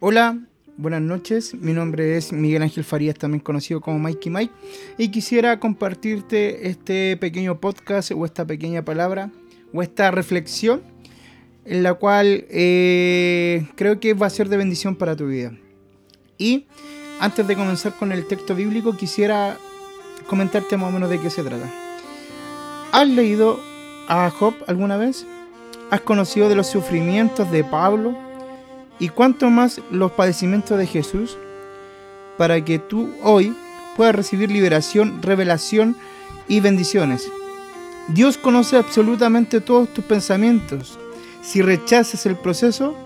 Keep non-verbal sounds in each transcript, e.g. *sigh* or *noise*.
Hola, buenas noches. Mi nombre es Miguel Ángel Farías, también conocido como Mikey Mike, y quisiera compartirte este pequeño podcast o esta pequeña palabra o esta reflexión en la cual eh, creo que va a ser de bendición para tu vida. Y antes de comenzar con el texto bíblico, quisiera comentarte más o menos de qué se trata. ¿Has leído a Job alguna vez? ¿Has conocido de los sufrimientos de Pablo? ¿Y cuánto más los padecimientos de Jesús? Para que tú hoy puedas recibir liberación, revelación y bendiciones. Dios conoce absolutamente todos tus pensamientos. Si rechazas el proceso,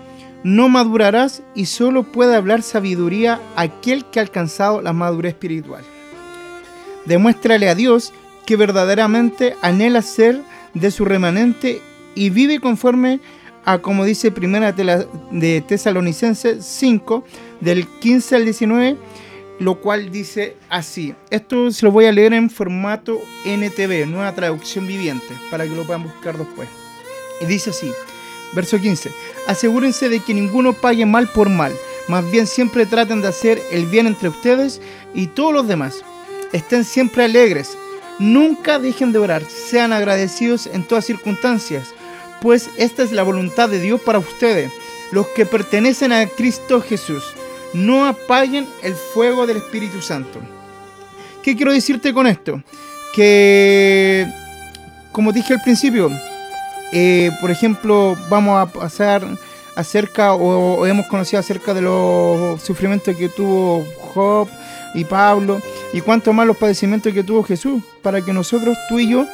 no madurarás y solo puede hablar sabiduría aquel que ha alcanzado la madurez espiritual. Demuéstrale a Dios que verdaderamente anhela ser de su remanente y vive conforme a como dice Primera de Tesalonicenses 5, del 15 al 19, lo cual dice así. Esto se lo voy a leer en formato NTV, nueva traducción viviente, para que lo puedan buscar después. Y dice así, verso 15, asegúrense de que ninguno pague mal por mal, más bien siempre traten de hacer el bien entre ustedes y todos los demás. Estén siempre alegres, nunca dejen de orar, sean agradecidos en todas circunstancias, pues esta es la voluntad de Dios para ustedes, los que pertenecen a Cristo Jesús no apaguen el fuego del Espíritu Santo. ¿Qué quiero decirte con esto? Que, como dije al principio, eh, por ejemplo, vamos a pasar acerca o, hemos conocido acerca de los sufrimientos que tuvo Job y Pablo y cuánto más los padecimientos que tuvo Jesús, para que nosotros, tú y yo,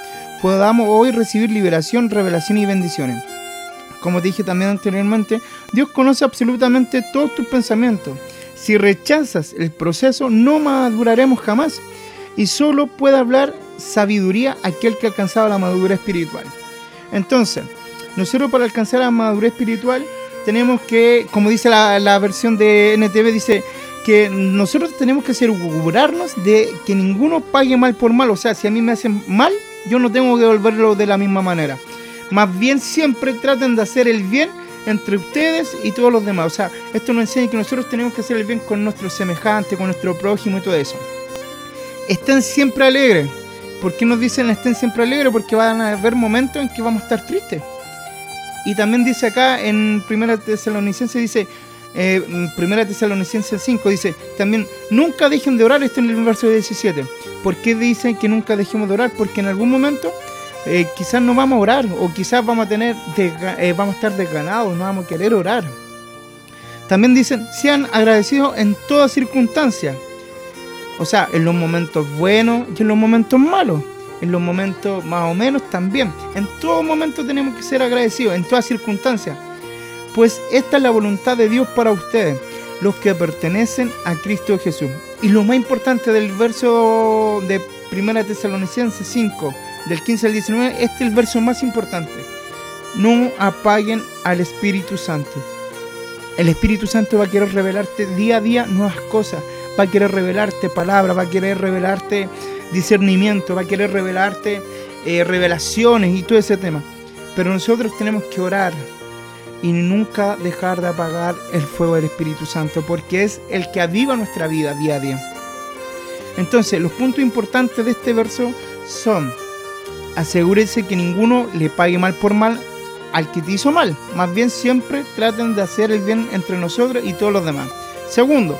podamos hoy recibir liberación, revelación y bendiciones. Como dije también anteriormente, Dios conoce absolutamente todos tus pensamientos. Si rechazas el proceso, no maduraremos jamás. Y solo puede hablar sabiduría aquel que ha alcanzado la madurez espiritual. Entonces, nosotros para alcanzar la madurez espiritual tenemos que, como dice la, versión de NTV, dice que nosotros tenemos que asegurarnos de que ninguno pague mal por mal. O sea, si a mí me hacen mal, yo no tengo que devolverlo de la misma manera. Más bien siempre traten de hacer el bien entre ustedes y todos los demás. O sea, esto nos enseña que nosotros tenemos que hacer el bien con nuestros semejantes, con nuestro prójimo y todo eso. Estén siempre alegres. ¿Por qué nos dicen estén siempre alegres? Porque van a haber momentos en que vamos a estar tristes. Y también dice acá en Primera Tesalonicense, dice, eh, Primera Tesalonicense 5, dice, también nunca dejen de orar, esto en el verso 17. ¿Por qué dicen que nunca dejemos de orar? Porque en algún momento eh, quizás no vamos a orar o quizás vamos a tener eh, vamos a estar desganados, no vamos a querer orar. También dicen, sean agradecidos en todas circunstancias. O sea, en los momentos buenos y en los momentos malos. En los momentos más o menos también. En todo momento tenemos que ser agradecidos, en todas circunstancias. Pues esta es la voluntad de Dios para ustedes, los que pertenecen a Cristo Jesús. Y lo más importante del verso de 1 Tesalonicenses 5, del 15 al 19, este es el verso más importante. No apaguen al Espíritu Santo. El Espíritu Santo va a querer revelarte día a día nuevas cosas, va a querer revelarte palabras, va a querer revelarte discernimiento, va a querer revelarte eh, revelaciones y todo ese tema. Pero nosotros tenemos que orar y nunca dejar de apagar el fuego del Espíritu Santo, porque es el que aviva nuestra vida día a día. Entonces, los puntos importantes de este verso son asegúrese que ninguno le pague mal por mal al que te hizo mal. Más bien siempre traten de hacer el bien entre nosotros y todos los demás. Segundo,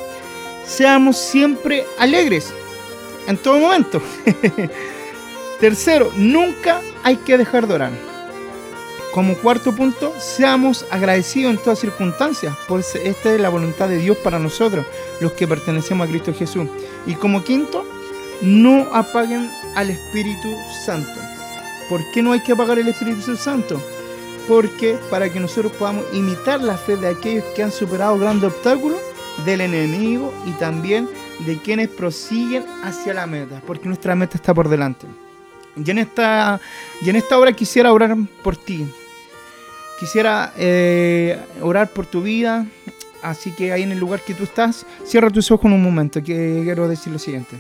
seamos siempre alegres en todo momento. *laughs* Tercero, nunca hay que dejar de orar. Como cuarto punto, seamos agradecidos en todas circunstancias, pues esta es la voluntad de Dios para nosotros, los que pertenecemos a Cristo Jesús. Y como quinto, no apaguen al Espíritu Santo. ¿Por qué no hay que apagar el Espíritu Santo? Porque para que nosotros podamos imitar la fe de aquellos que han superado grandes obstáculos del enemigo y también de quienes prosiguen hacia la meta, porque nuestra meta está por delante. Y en esta, y en esta hora quisiera orar por ti. Quisiera eh, orar por tu vida. Así que ahí en el lugar que tú estás, cierra tus ojos en un momento, que quiero decir lo siguiente.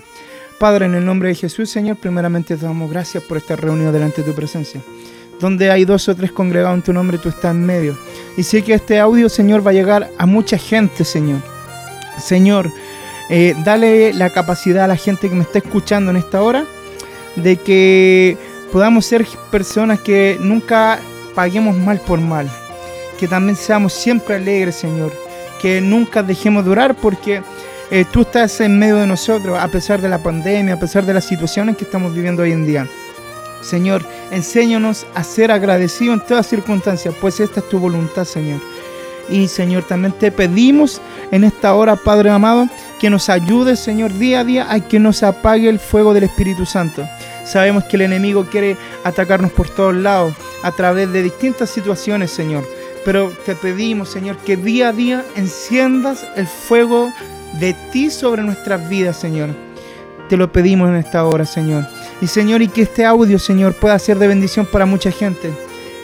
Padre, en el nombre de Jesús, Señor, primeramente te damos gracias por esta reunión delante de tu presencia. donde hay dos o tres congregados en tu nombre, tú estás en medio. Y sé que este audio, Señor, va a llegar a mucha gente, Señor. Señor, eh, dale la capacidad a la gente que me está escuchando en esta hora de que podamos ser personas que nunca paguemos mal por mal, que también seamos siempre alegres, Señor, que nunca dejemos de orar porque eh, tú estás en medio de nosotros a pesar de la pandemia, a pesar de las situaciones que estamos viviendo hoy en día. Señor, enséñanos a ser agradecidos en todas circunstancias, pues esta es tu voluntad, Señor. Y Señor, también te pedimos en esta hora, Padre amado, que nos ayude, Señor, día a día a que nos apague el fuego del Espíritu Santo. Sabemos que el enemigo quiere atacarnos por todos lados, a través de distintas situaciones, Señor. Pero te pedimos, Señor, que día a día enciendas el fuego de ti sobre nuestras vidas, Señor. Te lo pedimos en esta hora, Señor. Y Señor, y que este audio, Señor, pueda ser de bendición para mucha gente.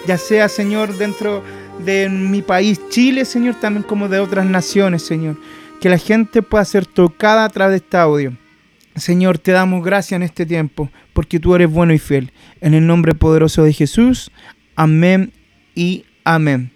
Ya sea, Señor, dentro de mi país, Chile, Señor, también como de otras naciones, Señor. Que la gente pueda ser tocada a través de este audio. Señor, te damos gracias en este tiempo, porque tú eres bueno y fiel. En el nombre poderoso de Jesús, amén y amén.